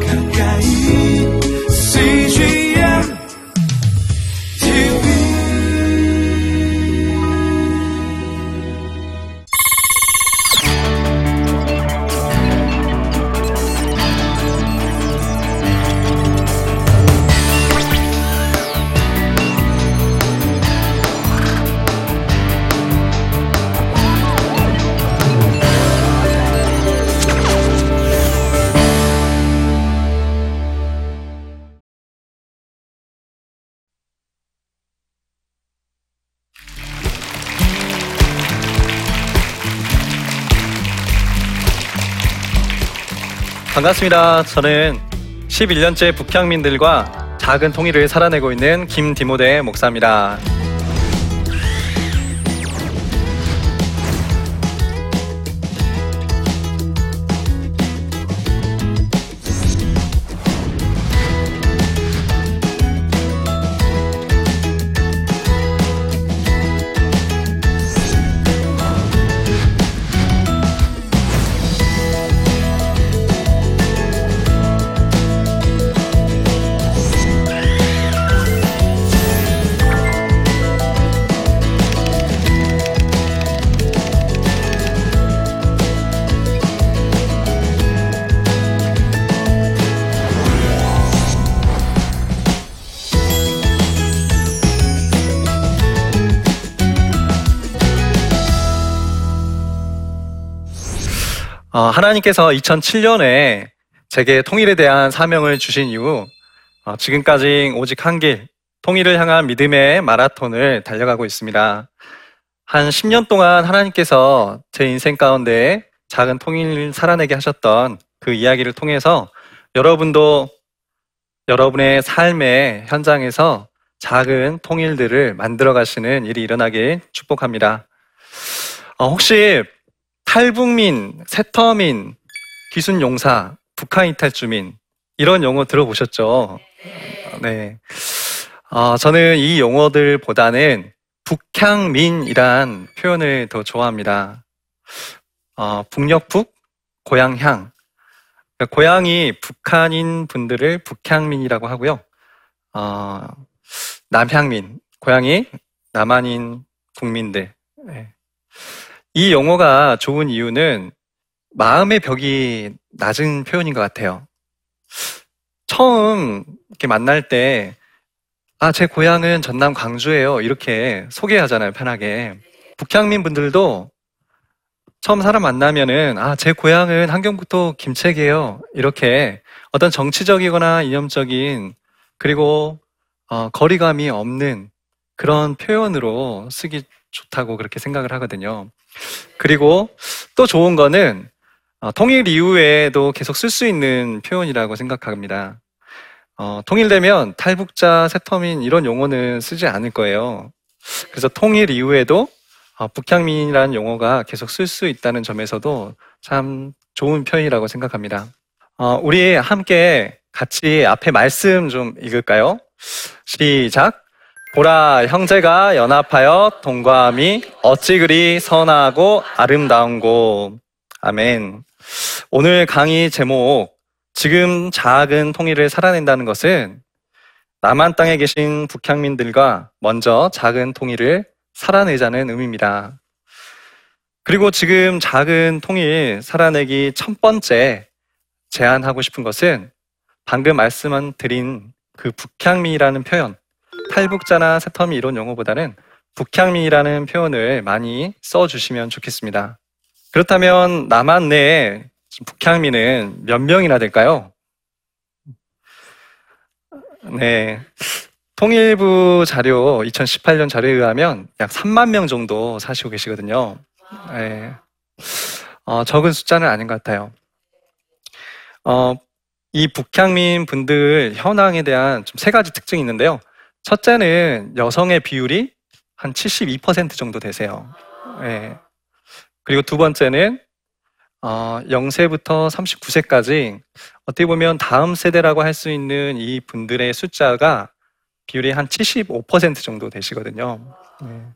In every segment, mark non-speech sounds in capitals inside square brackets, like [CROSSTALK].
가까 반갑습니다. 저는 11년째 북향민들과 작은 통일을 살아내고 있는 김디모데 목사입니다. 하나님께서 2007년에 제게 통일에 대한 사명을 주신 이후 어, 지금까지 오직 한 길, 통일을 향한 믿음의 마라톤을 달려가고 있습니다. 한 10년 동안 하나님께서 제 인생 가운데 작은 통일을 살아내게 하셨던 그 이야기를 통해서 여러분도 여러분의 삶의 현장에서 작은 통일들을 만들어 가시는 일이 일어나길 축복합니다. 어, 혹시 탈북민, 세터민, 귀순용사, 북한 이탈주민 이런 용어 들어보셨죠? 네. 어, 저는 이 용어들보다는 북향민이란 표현을 더 좋아합니다. 어, 북녘북, 고향향. 그러니까 고향이 북한인 분들을 북향민이라고 하고요. 어, 남향민, 고향이 남한인 국민들. 네. 이 용어가 좋은 이유는 마음의 벽이 낮은 표현인 것 같아요. 처음 이렇게 만날 때, 아, 제 고향은 전남 광주예요. 이렇게 소개하잖아요, 편하게. 북향민 분들도 처음 사람 만나면은, 아, 제 고향은 한경북도 김책이에요. 이렇게 어떤 정치적이거나 이념적인, 그리고, 어, 거리감이 없는 그런 표현으로 쓰기 좋다고 그렇게 생각을 하거든요. 그리고 또 좋은 거는 어, 통일 이후에도 계속 쓸 수 있는 표현이라고 생각합니다. 어, 통일되면 탈북자, 세터민 이런 용어는 쓰지 않을 거예요. 그래서 통일 이후에도 어, 북향민이라는 용어가 계속 쓸 수 있다는 점에서도 참 좋은 표현이라고 생각합니다. 어, 우리 함께 같이 앞에 말씀 좀 읽을까요? 시작. 보라 형제가 연합하여 동거함이 어찌 그리 선하고 아름다운고 아멘. 오늘 강의 제목 지금 작은 통일을 살아낸다는 것은 남한 땅에 계신 북향민들과 먼저 작은 통일을 살아내자는 의미입니다. 그리고 지금 작은 통일 살아내기 첫 번째 제안하고 싶은 것은 방금 말씀 드린 그 북향민이라는 표현 탈북자나 세터미 이런 용어보다는 북향민이라는 표현을 많이 써주시면 좋겠습니다. 그렇다면 남한 내에 북향민은 몇 명이나 될까요? 네. 통일부 자료, 2018년 자료에 의하면 약 3만 명 정도 사시고 계시거든요. 네. 어, 적은 숫자는 아닌 것 같아요. 어, 이 북향민 분들 현황에 대한 좀 세 가지 특징이 있는데요. 첫째는 여성의 비율이 한 72% 정도 되세요. 네. 그리고 두 번째는 어, 0세부터 39세까지 어떻게 보면 다음 세대라고 할 수 있는 이 분들의 숫자가 비율이 한 75% 정도 되시거든요. 네.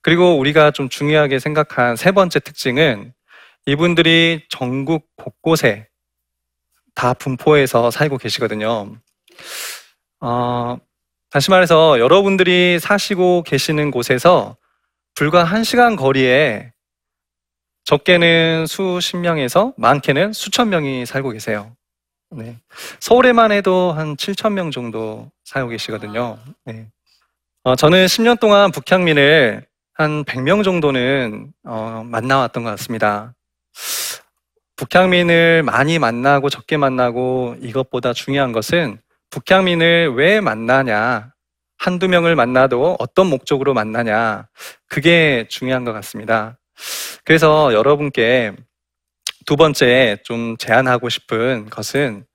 그리고 우리가 좀 중요하게 생각한 세 번째 특징은 이분들이 전국 곳곳에 다 분포해서 살고 계시거든요. 어, 다시 말해서 여러분들이 사시고 계시는 곳에서 불과 한 시간 거리에 적게는 수십 명에서 많게는 수천 명이 살고 계세요. 네. 서울에만 해도 한 7천 명 정도 살고 계시거든요. 네. 어, 저는 10년 동안 북향민을 한 100명 정도는 어, 만나왔던 것 같습니다. 북향민을 많이 만나고 적게 만나고 이것보다 중요한 것은 북향민을 왜 만나냐, 한두 명을 만나도 어떤 목적으로 만나냐, 그게 중요한 것 같습니다. 그래서 여러분께 두 번째 좀 제안하고 싶은 것은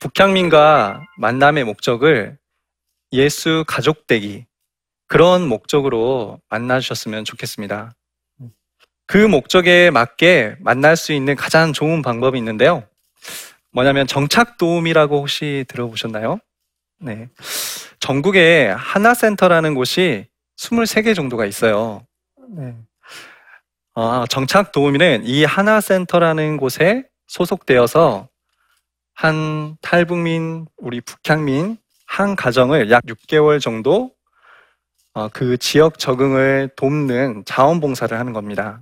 북향민과 만남의 목적을 예수 가족되기, 그런 목적으로 만나주셨으면 좋겠습니다. 그 목적에 맞게 만날 수 있는 가장 좋은 방법이 있는데요. 뭐냐면 정착도움이라고 혹시 들어보셨나요? 네. 전국에 하나센터라는 곳이 23개 정도가 있어요. 네. 어, 정착 도우미는 이 하나센터라는 곳에 소속되어서 한 탈북민, 우리 북향민 한 가정을 약 6개월 정도 어, 그 지역 적응을 돕는 자원봉사를 하는 겁니다.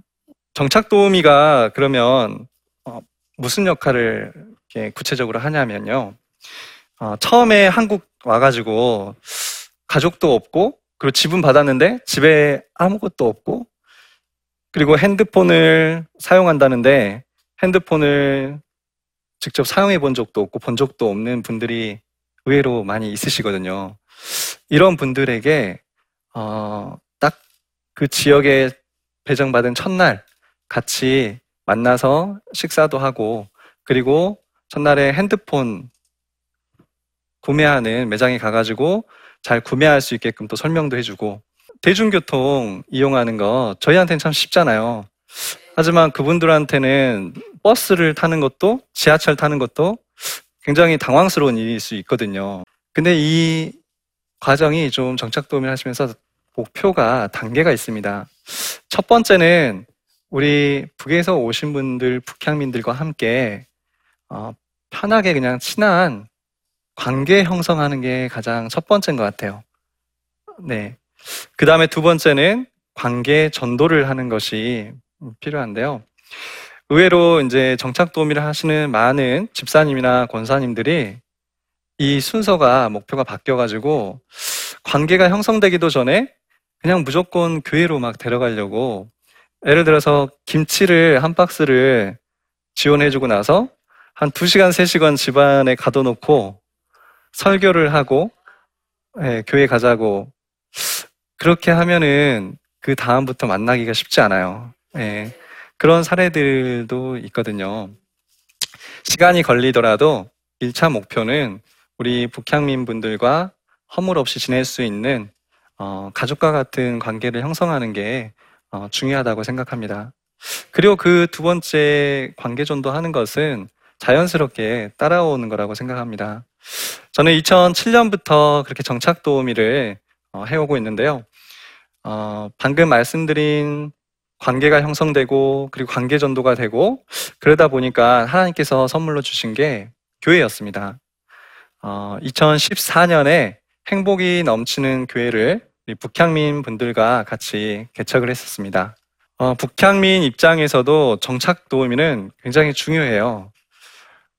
정착 도우미가 그러면 어, 무슨 역할을 구체적으로 하냐면요. 어, 처음에 한국 와가지고 가족도 없고 그리고 집은 받았는데 집에 아무것도 없고 그리고 핸드폰을 사용한다는데 핸드폰을 직접 사용해 본 적도 없고 본 적도 없는 분들이 의외로 많이 있으시거든요. 이런 분들에게 어, 딱 그 지역에 배정받은 첫날 같이 만나서 식사도 하고 그리고 첫날에 핸드폰 구매하는 매장에 가가지고 잘 구매할 수 있게끔 또 설명도 해주고 대중교통 이용하는 거 저희한테는 참 쉽잖아요. 하지만 그분들한테는 버스를 타는 것도 지하철 타는 것도 굉장히 당황스러운 일일 수 있거든요. 근데 이 과정이 좀 정착도움을 하시면서 목표가 단계가 있습니다. 첫 번째는 우리 북에서 오신 분들, 북향민들과 함께 어, 편하게 그냥 친한 관계 형성하는 게 가장 첫 번째인 것 같아요. 네. 그 다음에 두 번째는 관계 전도를 하는 것이 필요한데요. 의외로 이제 정착 도우미를 하시는 많은 집사님이나 권사님들이 이 순서가 목표가 바뀌어가지고 관계가 형성되기도 전에 그냥 무조건 교회로 막 데려가려고 예를 들어서 김치를 한 박스를 지원해주고 나서 한 2시간, 3시간 집안에 가둬놓고 설교를 하고 예, 교회 가자고 그렇게 하면은 그 다음부터 만나기가 쉽지 않아요. 예, 그런 사례들도 있거든요. 시간이 걸리더라도 1차 목표는 우리 북향민 분들과 허물 없이 지낼 수 있는 어, 가족과 같은 관계를 형성하는 게 어, 중요하다고 생각합니다. 그리고 그 두 번째 관계 전도 하는 것은 자연스럽게 따라오는 거라고 생각합니다. 저는 2007년부터 그렇게 정착 도우미를 어, 해오고 있는데요. 어, 방금 말씀드린 관계가 형성되고 그리고 관계 전도가 되고 그러다 보니까 하나님께서 선물로 주신 게 교회였습니다. 어, 2014년에 행복이 넘치는 교회를 북향민 분들과 같이 개척을 했었습니다. 어, 북향민 입장에서도 정착 도우미는 굉장히 중요해요.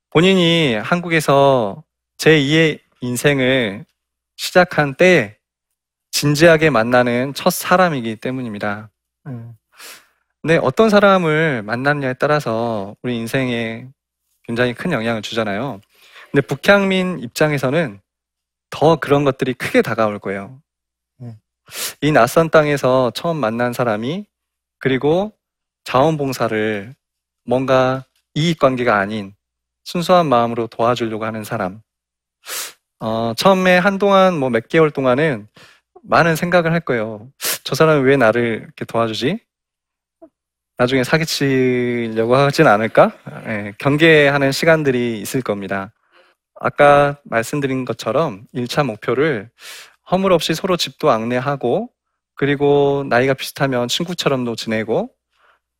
본인이 한국에서 제2의 인생을 시작한 때에 진지하게 만나는 첫 사람이기 때문입니다. 근데 어떤 사람을 만났냐에 따라서 우리 인생에 굉장히 큰 영향을 주잖아요. 근데 북향민 입장에서는 더 그런 것들이 크게 다가올 거예요. 이 낯선 땅에서 처음 만난 사람이 그리고 자원봉사를 뭔가 이익관계가 아닌 순수한 마음으로 도와주려고 하는 사람. 어, 처음에 한동안 뭐 몇 개월 동안은 많은 생각을 할 거예요. 저 사람은 왜 나를 이렇게 도와주지? 나중에 사기치려고 하진 않을까? 예, 경계하는 시간들이 있을 겁니다. 아까 말씀드린 것처럼 1차 목표를 허물 없이 서로 집도 안내하고 그리고 나이가 비슷하면 친구처럼도 지내고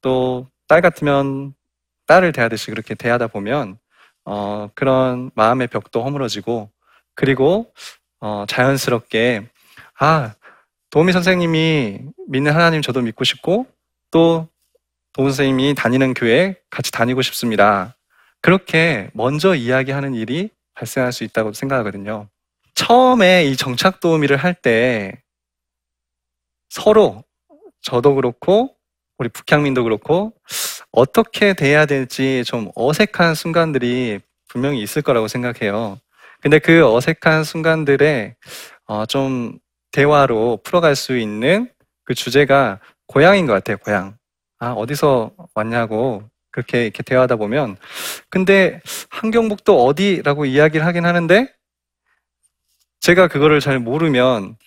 또 딸 같으면 딸을 대하듯이 그렇게 대하다 보면 어, 그런 마음의 벽도 허물어지고 그리고 어, 자연스럽게 아 도우미 선생님이 믿는 하나님 저도 믿고 싶고 또 도우 선생님이 다니는 교회 같이 다니고 싶습니다. 그렇게 먼저 이야기하는 일이 발생할 수 있다고 생각하거든요. 처음에 이 정착 도우미를 할 때 서로 저도 그렇고 우리 북향민도 그렇고 어떻게 돼야 될지 좀 어색한 순간들이 분명히 있을 거라고 생각해요. 근데 그 어색한 순간들에 어, 좀 대화로 풀어갈 수 있는 그 주제가 고향인 것 같아요, 고향. 아, 어디서 왔냐고 그렇게 이렇게 대화하다 보면 근데 한경북도 어디라고 이야기를 하긴 하는데 제가 그거를 잘 모르면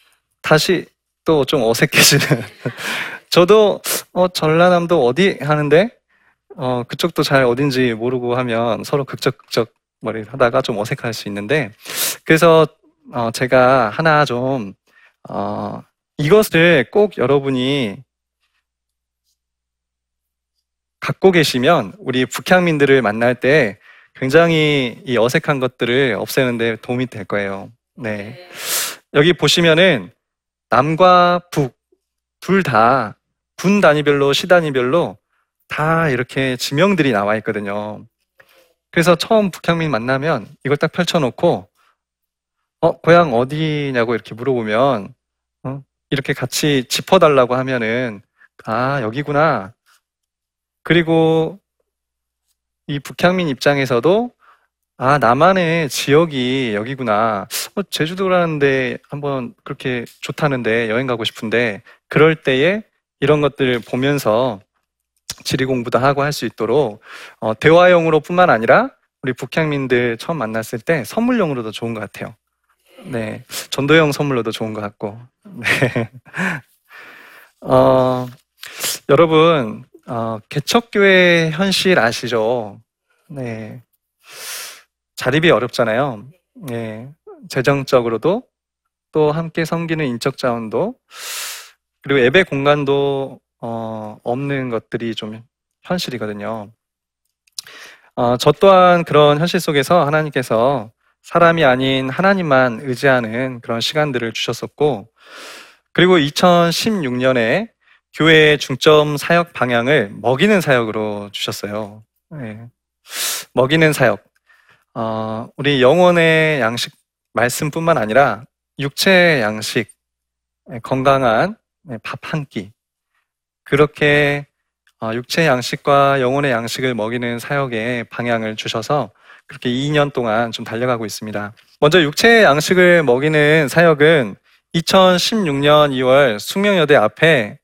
다시 또 좀 어색해지는 [LAUGHS] 저도 어, 전라남도 어디 하는데 어, 그쪽도 잘 어딘지 모르고 하면 서로 극적극적 머리를 하다가 좀 어색할 수 있는데 그래서 어, 제가 하나 좀 어, 이것을 꼭 여러분이 갖고 계시면 우리 북향민들을 만날 때 굉장히 이 어색한 것들을 없애는데 도움이 될 거예요. 네. 여기 보시면은 남과 북 둘 다 군 단위별로 시 단위별로 다 이렇게 지명들이 나와 있거든요. 그래서 처음 북향민 만나면 이걸 딱 펼쳐놓고 어 고향 어디냐고 이렇게 물어보면 어, 이렇게 같이 짚어달라고 하면은 아 여기구나. 그리고 이 북향민 입장에서도 아 나만의 지역이 여기구나. 어, 제주도라는데 한번 그렇게 좋다는데 여행 가고 싶은데 그럴 때에 이런 것들을 보면서 지리 공부도 하고 할 수 있도록 어, 대화용으로 뿐만 아니라 우리 북향민들 처음 만났을 때 선물용으로도 좋은 것 같아요. 네, 전도용 선물로도 좋은 것 같고. 네. 어, 여러분 어, 개척교회 현실 아시죠? 네, 자립이 어렵잖아요. 네, 재정적으로도 또 함께 섬기는 인적 자원도 그리고 예배 공간도 어, 없는 것들이 좀 현실이거든요. 어, 저 또한 그런 현실 속에서 하나님께서 사람이 아닌 하나님만 의지하는 그런 시간들을 주셨었고, 그리고 2016년에 교회의 중점 사역 방향을 먹이는 사역으로 주셨어요. 네. 먹이는 사역. 어, 우리 영혼의 양식 말씀뿐만 아니라 육체의 양식, 건강한 네, 밥한 끼. 그렇게 어, 육체의 양식과 영혼의 양식을 먹이는 사역에 방향을 주셔서 그렇게 2년 동안 좀 달려가고 있습니다. 먼저 육체의 양식을 먹이는 사역은 2016년 2월 숙명여대 앞에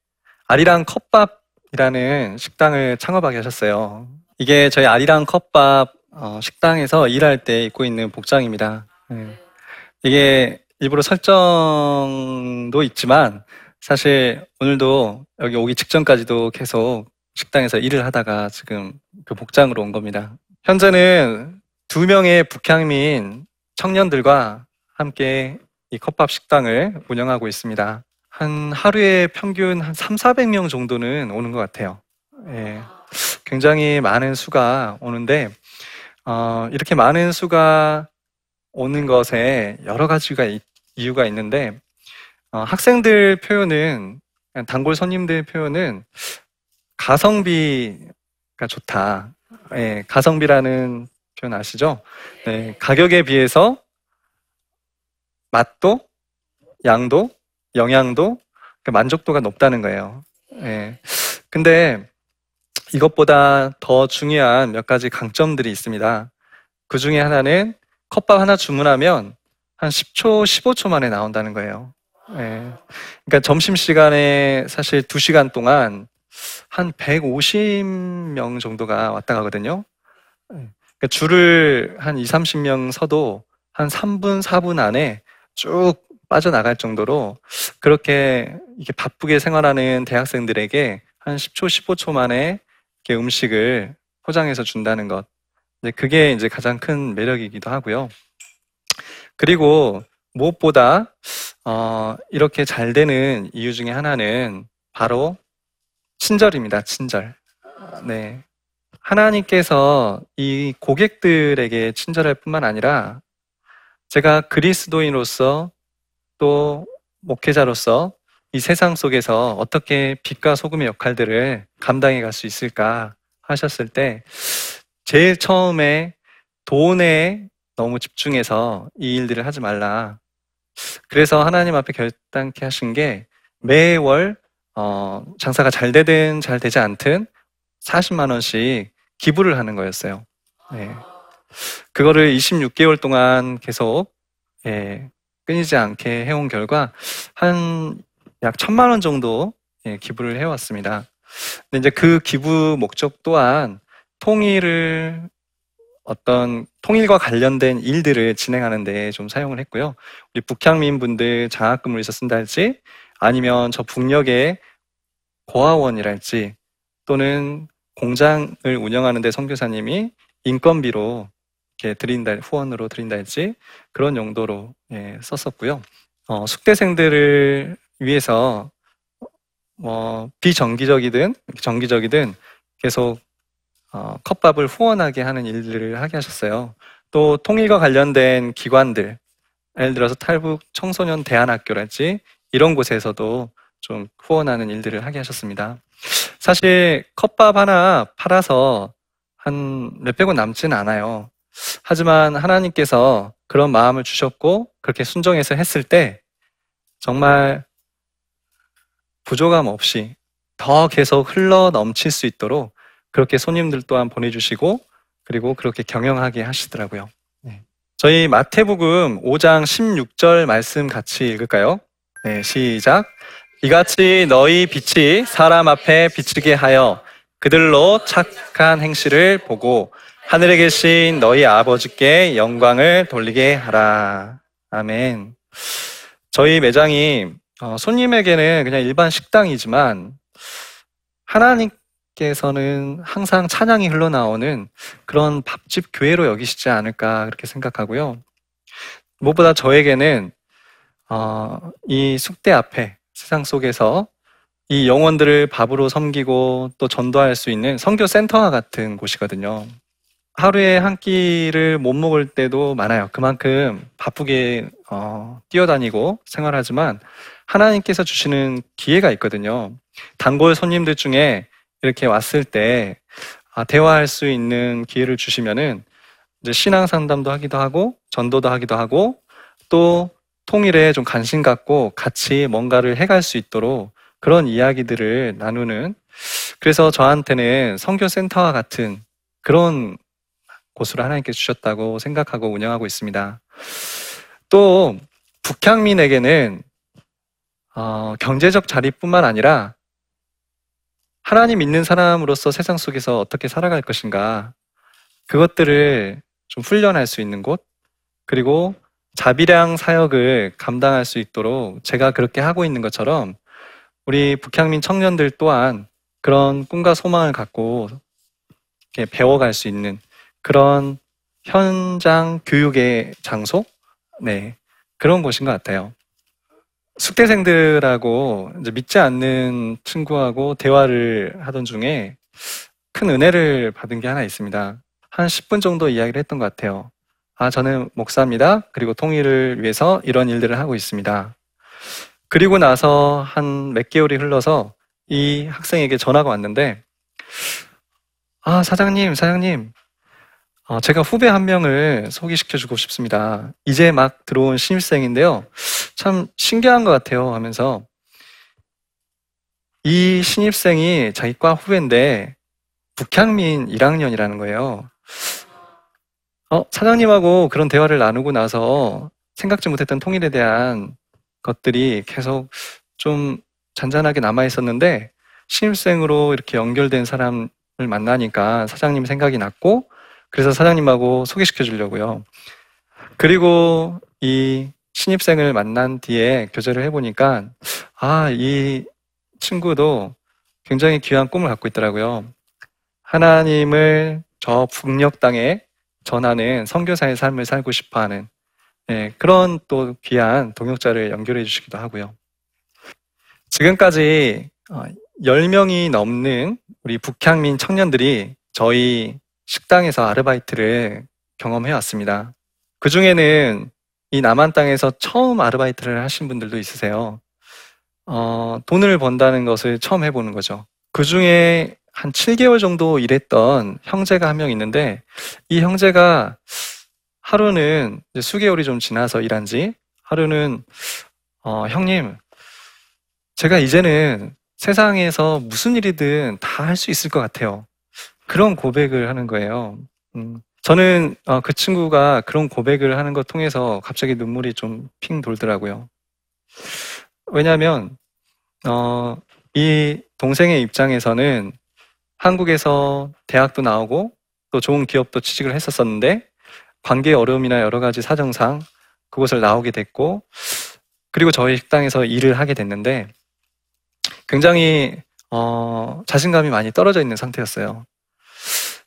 아리랑 컵밥이라는 식당을 창업하게 하셨어요. 이게 저희 아리랑 컵밥 어, 식당에서 일할 때 입고 있는 복장입니다. 네. 이게 일부러 설정도 있지만 사실 오늘도 여기 오기 직전까지도 계속 식당에서 일을 하다가 지금 그 복장으로 온 겁니다. 현재는 두 명의 북향민 청년들과 함께 이 컵밥 식당을 운영하고 있습니다. 한 하루에 평균 한 3, 400명 정도는 오는 것 같아요. 예, 굉장히 많은 수가 오는데, 어, 이렇게 많은 수가 오는 것에 여러 가지가 이유가 있는데, 어, 학생들 표현은 단골 손님들 표현은 가성비가 좋다. 예, 가성비라는 표현 아시죠? 네, 가격에 비해서 맛도, 양도, 영양도, 그 만족도가 높다는 거예요. 예. 근데 이것보다 더 중요한 몇 가지 강점들이 있습니다. 그 중에 하나는 컵밥 하나 주문하면 한 10초, 15초 만에 나온다는 거예요. 예. 그러니까 점심 시간에 사실 2시간 동안 한 150명 정도가 왔다 가거든요. 예. 그러니까 줄을 한 2, 30명 서도 한 3분, 4분 안에 쭉 빠져나갈 정도로 그렇게 이렇게 바쁘게 생활하는 대학생들에게 한 10초, 15초 만에 이렇게 음식을 포장해서 준다는 것. 그게 이제 가장 큰 매력이기도 하고요. 그리고 무엇보다 어, 이렇게 잘 되는 이유 중에 하나는 바로 친절입니다. 친절. 네. 하나님께서 이 고객들에게 친절할 뿐만 아니라 제가 그리스도인으로서 또 목회자로서 이 세상 속에서 어떻게 빛과 소금의 역할들을 감당해 갈 수 있을까 하셨을 때 제일 처음에 돈에 너무 집중해서 이 일들을 하지 말라. 그래서 하나님 앞에 결단케 하신 게 매월 어, 장사가 잘 되든 잘 되지 않든 40만 원씩 기부를 하는 거였어요. 네. 그거를 26개월 동안 계속 예, 끊이지 않게 해온 결과 한 약 천만 원 정도 예, 기부를 해왔습니다. 근데 이제 그 기부 목적 또한 통일을 어떤 통일과 관련된 일들을 진행하는 데 좀 사용을 했고요. 우리 북향민 분들 장학금을 위해서 쓴달지 아니면 저 북녘의 고아원이랄지 또는 공장을 운영하는 데 선교사님이 인건비로 이렇게 드린다 후원으로 드린달지 그런 용도로 예, 썼었고요. 어, 숙대생들을 위해서 뭐 비정기적이든 정기적이든 계속 어, 컵밥을 후원하게 하는 일들을 하게 하셨어요. 또 통일과 관련된 기관들, 예를 들어서 탈북 청소년 대안학교랄지 이런 곳에서도 좀 후원하는 일들을 하게 하셨습니다. 사실 컵밥 하나 팔아서 한 몇백 원 남지는 않아요. 하지만 하나님께서 그런 마음을 주셨고 그렇게 순종해서 했을 때 정말 부족함 없이 더 계속 흘러 넘칠 수 있도록 그렇게 손님들 또한 보내주시고 그리고 그렇게 경영하게 하시더라고요. 네. 저희 마태복음 5장 16절 말씀 같이 읽을까요? 네, 시작. 이같이 너희 빛이 사람 앞에 비치게 하여 그들로 착한 행실을 보고 하늘에 계신 너희 아버지께 영광을 돌리게 하라. 아멘. 저희 매장이 어, 손님에게는 그냥 일반 식당이지만 하나님 께서는 항상 찬양이 흘러나오는 그런 밥집 교회로 여기시지 않을까 그렇게 생각하고요. 무엇보다 저에게는 어, 이 숙대 앞에 세상 속에서 이 영혼들을 밥으로 섬기고 또 전도할 수 있는 선교 센터와 같은 곳이거든요. 하루에 한 끼를 못 먹을 때도 많아요. 그만큼 바쁘게 어, 뛰어다니고 생활하지만 하나님께서 주시는 기회가 있거든요. 단골 손님들 중에 이렇게 왔을 때 아, 대화할 수 있는 기회를 주시면은 이제 신앙 상담도 하기도 하고 전도도 하기도 하고 또 통일에 좀 관심 갖고 같이 뭔가를 해갈 수 있도록 그런 이야기들을 나누는 그래서 저한테는 선교센터와 같은 그런 곳으로 하나님께서 주셨다고 생각하고 운영하고 있습니다. 또 북향민에게는 어, 경제적 자리뿐만 아니라 하나님 믿는 사람으로서 세상 속에서 어떻게 살아갈 것인가 그것들을 좀 훈련할 수 있는 곳 그리고 자비량 사역을 감당할 수 있도록 제가 그렇게 하고 있는 것처럼 우리 북향민 청년들 또한 그런 꿈과 소망을 갖고 배워갈 수 있는 그런 현장 교육의 장소? 네. 그런 곳인 것 같아요. 숙대생들하고 믿지 않는 친구하고 대화를 하던 중에 큰 은혜를 받은 게 하나 있습니다. 한 10분 정도 이야기를 했던 것 같아요. 아, 저는 목사입니다. 그리고 통일을 위해서 이런 일들을 하고 있습니다. 그리고 나서 한 몇 개월이 흘러서 이 학생에게 전화가 왔는데, 아, 사장님, 사장님, 어, 제가 후배 한 명을 소개시켜 주고 싶습니다. 이제 막 들어온 신입생인데요. 참 신기한 것 같아요 하면서 이 신입생이 자기 과 후배인데 북향민 1학년이라는 거예요. 어, 사장님하고 그런 대화를 나누고 나서 생각지 못했던 통일에 대한 것들이 계속 좀 잔잔하게 남아 있었는데 신입생으로 이렇게 연결된 사람을 만나니까 사장님 생각이 났고 그래서 사장님하고 소개시켜 주려고요. 그리고 이 신입생을 만난 뒤에 교제를 해보니까, 아, 이 친구도 굉장히 귀한 꿈을 갖고 있더라고요. 하나님을 저 북녘 땅에 전하는 선교사의 삶을 살고 싶어 하는 네, 그런 또 귀한 동역자를 연결해 주시기도 하고요. 지금까지 10명이 어, 넘는 우리 북향민 청년들이 저희 식당에서 아르바이트를 경험해 왔습니다. 그 중에는 이 남한 땅에서 처음 아르바이트를 하신 분들도 있으세요. 어, 돈을 번다는 것을 처음 해보는 거죠. 그 중에 한 7개월 정도 일했던 형제가 한 명 있는데, 이 형제가 하루는 수개월이 좀 지나서 일한 지, 하루는, 어, 형님, 제가 이제는 세상에서 무슨 일이든 다 할 수 있을 것 같아요. 그런 고백을 하는 거예요. 음, 저는 어, 그 친구가 그런 고백을 하는 것 통해서 갑자기 눈물이 좀 핑 돌더라고요. 왜냐하면 어, 이 동생의 입장에서는 한국에서 대학도 나오고 또 좋은 기업도 취직을 했었었는데 관계 어려움이나 여러 가지 사정상 그곳을 나오게 됐고 그리고 저희 식당에서 일을 하게 됐는데 굉장히 어, 자신감이 많이 떨어져 있는 상태였어요.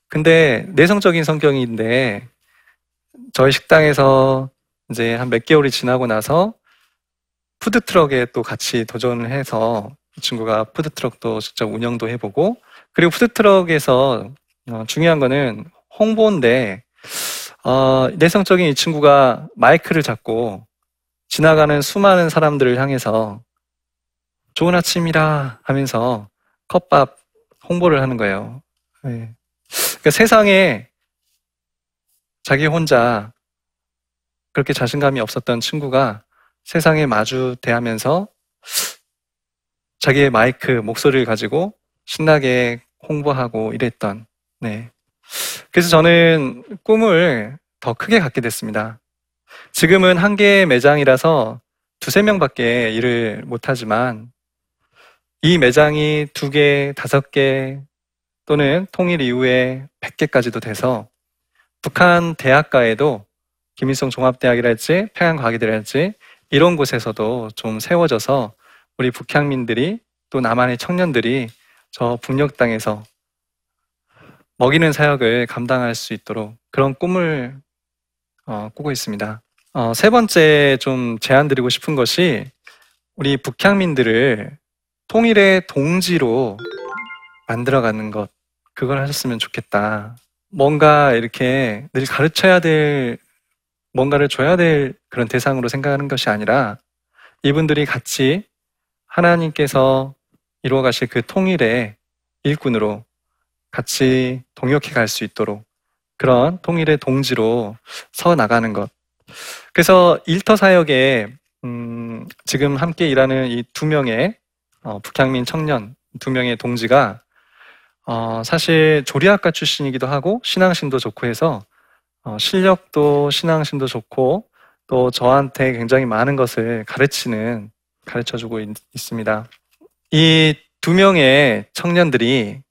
근데 내성적인 성격인데 저희 식당에서 이제 한 몇 개월이 지나고 나서 푸드트럭에 또 같이 도전을 해서 이 친구가 푸드트럭도 직접 운영도 해보고 그리고 푸드트럭에서 어, 중요한 거는 홍보인데 어, 내성적인 이 친구가 마이크를 잡고 지나가는 수많은 사람들을 향해서 좋은 아침이라 하면서 컵밥 홍보를 하는 거예요. 네. 그러니까 세상에 자기 혼자 그렇게 자신감이 없었던 친구가 세상에 마주 대하면서 자기의 마이크 목소리를 가지고 신나게 홍보하고 이랬던 네. 그래서 저는 꿈을 더 크게 갖게 됐습니다. 지금은 한 개의 매장이라서 두세 명 밖에 일을 못하지만 이 매장이 두 개, 다섯 개 또는 통일 이후에 100개까지도 돼서 북한 대학가에도 김일성 종합대학이랄지 평양과학이랄지 이런 곳에서도 좀 세워져서 우리 북향민들이 또 남한의 청년들이 저 북녘 땅에서 먹이는 사역을 감당할 수 있도록 그런 꿈을 어, 꾸고 있습니다. 어, 세 번째 좀 제안 드리고 싶은 것이 우리 북향민들을 통일의 동지로 만들어가는 것, 그걸 하셨으면 좋겠다. 뭔가 이렇게 늘 가르쳐야 될, 뭔가를 줘야 될 그런 대상으로 생각하는 것이 아니라 이분들이 같이 하나님께서 이루어 가실 그 통일의 일꾼으로 같이 동역해 갈 수 있도록 그런 통일의 동지로 서 나가는 것. 그래서 일터 사역에 음, 지금 함께 일하는 이 두 명의 어, 북향민 청년 두 명의 동지가 어, 사실 조리학과 출신이기도 하고 신앙심도 좋고 해서 어, 실력도 신앙심도 좋고 또 저한테 굉장히 많은 것을 가르치는 가르쳐 주고 있, 있습니다. 이 두 명의 청년들이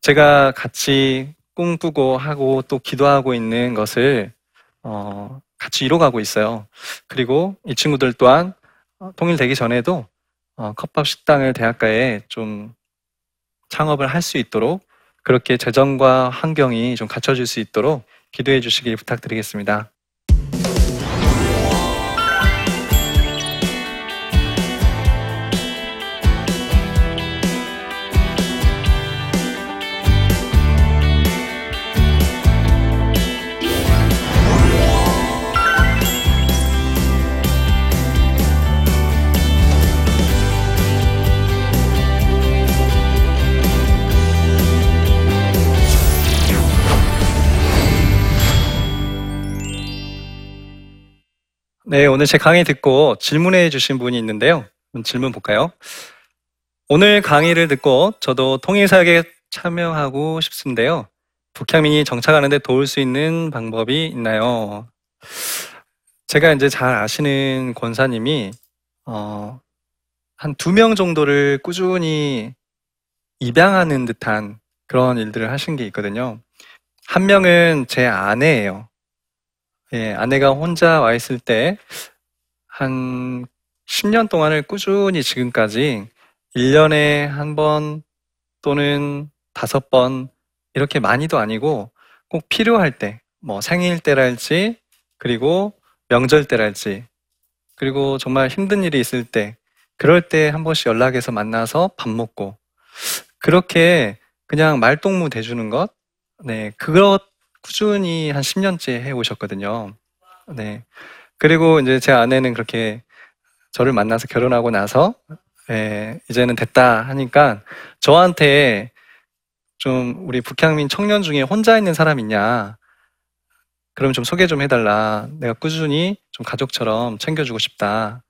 제가 같이 꿈꾸고 하고 또 기도하고 있는 것을 어, 같이 이뤄가고 있어요. 그리고 이 친구들 또한 어, 통일되기 전에도 어, 컵밥 식당을 대학가에 좀 창업을 할 수 있도록 그렇게 재정과 환경이 좀 갖춰질 수 있도록 기도해 주시길 부탁드리겠습니다. 네, 오늘 제 강의 듣고 질문해 주신 분이 있는데요. 질문 볼까요? 오늘 강의를 듣고 저도 통일사역에 참여하고 싶은데요. 북향민이 정착하는데 도울 수 있는 방법이 있나요? 제가 이제 잘 아시는 권사님이 어, 한 두 명 정도를 꾸준히 입양하는 듯한 그런 일들을 하신 게 있거든요. 한 명은 제 아내예요. 예, 아내가 혼자 와 있을 때 한 10년 동안을 꾸준히 지금까지 1년에 한 번 또는 다섯 번 이렇게 많이도 아니고 꼭 필요할 때, 뭐 생일 때랄지, 그리고 명절 때랄지, 그리고 정말 힘든 일이 있을 때, 그럴 때 한 번씩 연락해서 만나서 밥 먹고, 그렇게 그냥 말동무 대주는 것, 네, 그것 꾸준히 한 10년째 해 오셨거든요. 네. 그리고 이제 제 아내는 그렇게 저를 만나서 결혼하고 나서, 예, 이제는 됐다 하니까 저한테 좀 우리 북향민 청년 중에 혼자 있는 사람 있냐? 그럼 좀 소개 좀 해달라. 내가 꾸준히 좀 가족처럼 챙겨주고 싶다.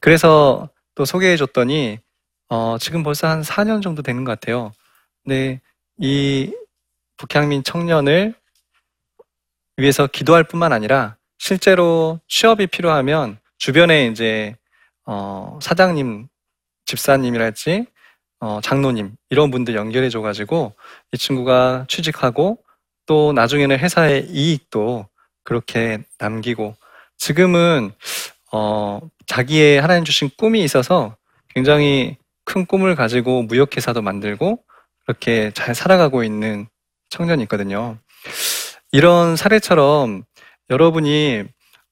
그래서 또 소개해줬더니, 어, 지금 벌써 한 4년 정도 되는 것 같아요. 근데 이 북향민 청년을 위해서 기도할 뿐만 아니라 실제로 취업이 필요하면 주변에 이제, 어, 사장님, 집사님이랄지, 어, 장로님, 이런 분들 연결해 줘가지고 이 친구가 취직하고 또 나중에는 회사의 이익도 그렇게 남기고 지금은 어, 자기의 하나님 주신 꿈이 있어서 굉장히 큰 꿈을 가지고 무역회사도 만들고 그렇게 잘 살아가고 있는 청년이 있거든요. 이런 사례처럼 여러분이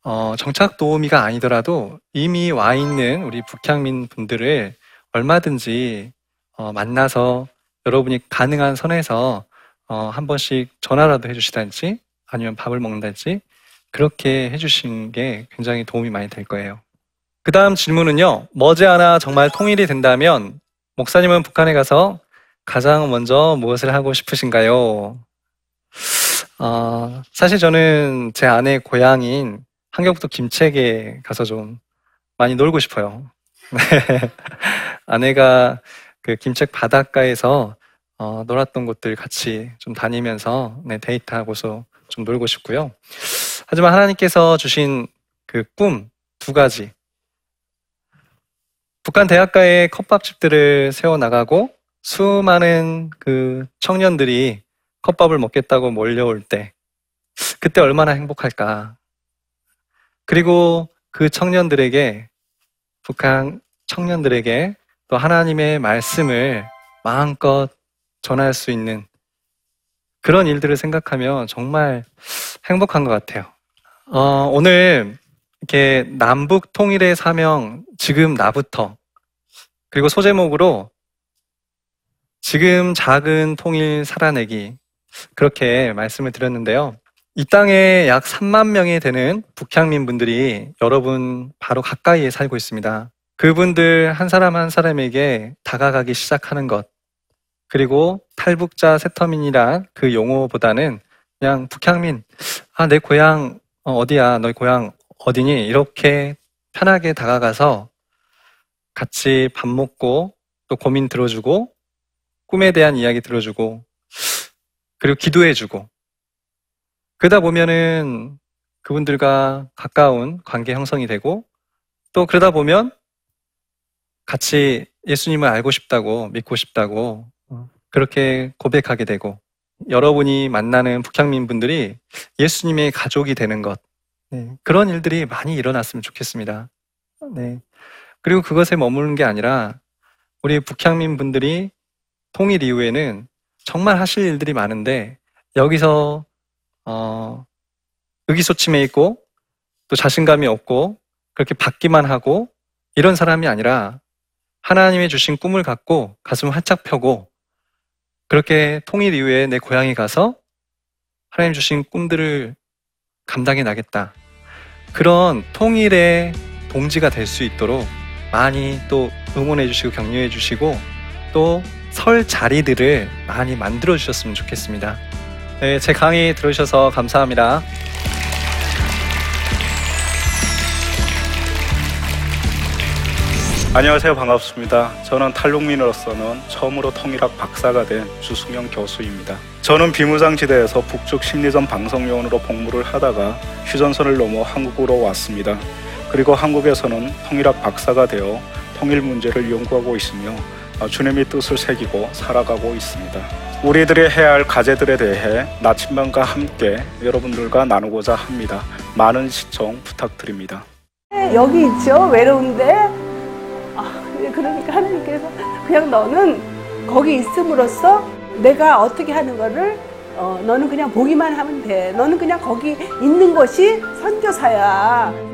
어, 정착 도우미가 아니더라도 이미 와 있는 우리 북향민 분들을 얼마든지 어, 만나서 여러분이 가능한 선에서 어, 한 번씩 전화라도 해주시든지 아니면 밥을 먹는다든지 그렇게 해주신 게 굉장히 도움이 많이 될 거예요. 그 다음 질문은요. 머지않아 정말 통일이 된다면 목사님은 북한에 가서 가장 먼저 무엇을 하고 싶으신가요? 어, 사실 저는 제 아내 고향인 한경북도 김책에 가서 좀 많이 놀고 싶어요. [LAUGHS] 아내가 그 김책 바닷가에서 어, 놀았던 곳들 같이 좀 다니면서 네, 데이트하고서 좀 놀고 싶고요. 하지만 하나님께서 주신 그 꿈 두 가지. 북한 대학가에 컵밥집들을 세워 나가고 수많은 그 청년들이 컵밥을 먹겠다고 몰려올 때 그때 얼마나 행복할까. 그리고 그 청년들에게 북한 청년들에게 또 하나님의 말씀을 마음껏 전할 수 있는 그런 일들을 생각하면 정말 행복한 것 같아요. 어, 오늘 이렇게 남북 통일의 사명 지금 나부터 그리고 소제목으로 지금 작은 통일 살아내기 그렇게 말씀을 드렸는데요. 이 땅에 약 3만 명이 되는 북향민 분들이 여러분 바로 가까이에 살고 있습니다. 그분들 한 사람 한 사람에게 다가가기 시작하는 것 그리고 탈북자 세터민이란 그 용어보다는 그냥 북향민 아 내 고향 어, 어디야 너희 고향 어디니 이렇게 편하게 다가가서 같이 밥 먹고 또 고민 들어주고 꿈에 대한 이야기 들어주고 그리고 기도해주고 그러다 보면은 그분들과 가까운 관계 형성이 되고 또 그러다 보면 같이 예수님을 알고 싶다고 믿고 싶다고 그렇게 고백하게 되고 여러분이 만나는 북향민 분들이 예수님의 가족이 되는 것 네, 그런 일들이 많이 일어났으면 좋겠습니다. 네. 그리고 그것에 머무는 게 아니라 우리 북향민 분들이 통일 이후에는 정말 하실 일들이 많은데 여기서 어, 의기소침해 있고 또 자신감이 없고 그렇게 받기만 하고 이런 사람이 아니라 하나님의 주신 꿈을 갖고 가슴을 활짝 펴고 그렇게 통일 이후에 내 고향에 가서 하나님 주신 꿈들을 감당해 나겠다. 그런 통일의 동지가 될 수 있도록 많이 또 응원해 주시고 격려해 주시고 또 설 자리들을 많이 만들어 주셨으면 좋겠습니다. 네, 제 강의 들어주셔서 감사합니다. 안녕하세요. 반갑습니다. 저는 탈북민으로서는 처음으로 통일학 박사가 된 주승영 교수입니다. 저는 비무장지대에서 북쪽 심리전 방송요원으로 복무를 하다가 휴전선을 넘어 한국으로 왔습니다. 그리고 한국에서는 통일학 박사가 되어 통일 문제를 연구하고 있으며 주님의 뜻을 새기고 살아가고 있습니다. 우리들이 해야 할 과제들에 대해 나침반과 함께 여러분들과 나누고자 합니다. 많은 시청 부탁드립니다. 여기 있죠 외로운데 아, 그러니까 하나님께서 그냥 너는 거기 있음으로써 내가 어떻게 하는 거를 어, 너는 그냥 보기만 하면 돼 너는 그냥 거기 있는 것이 선교사야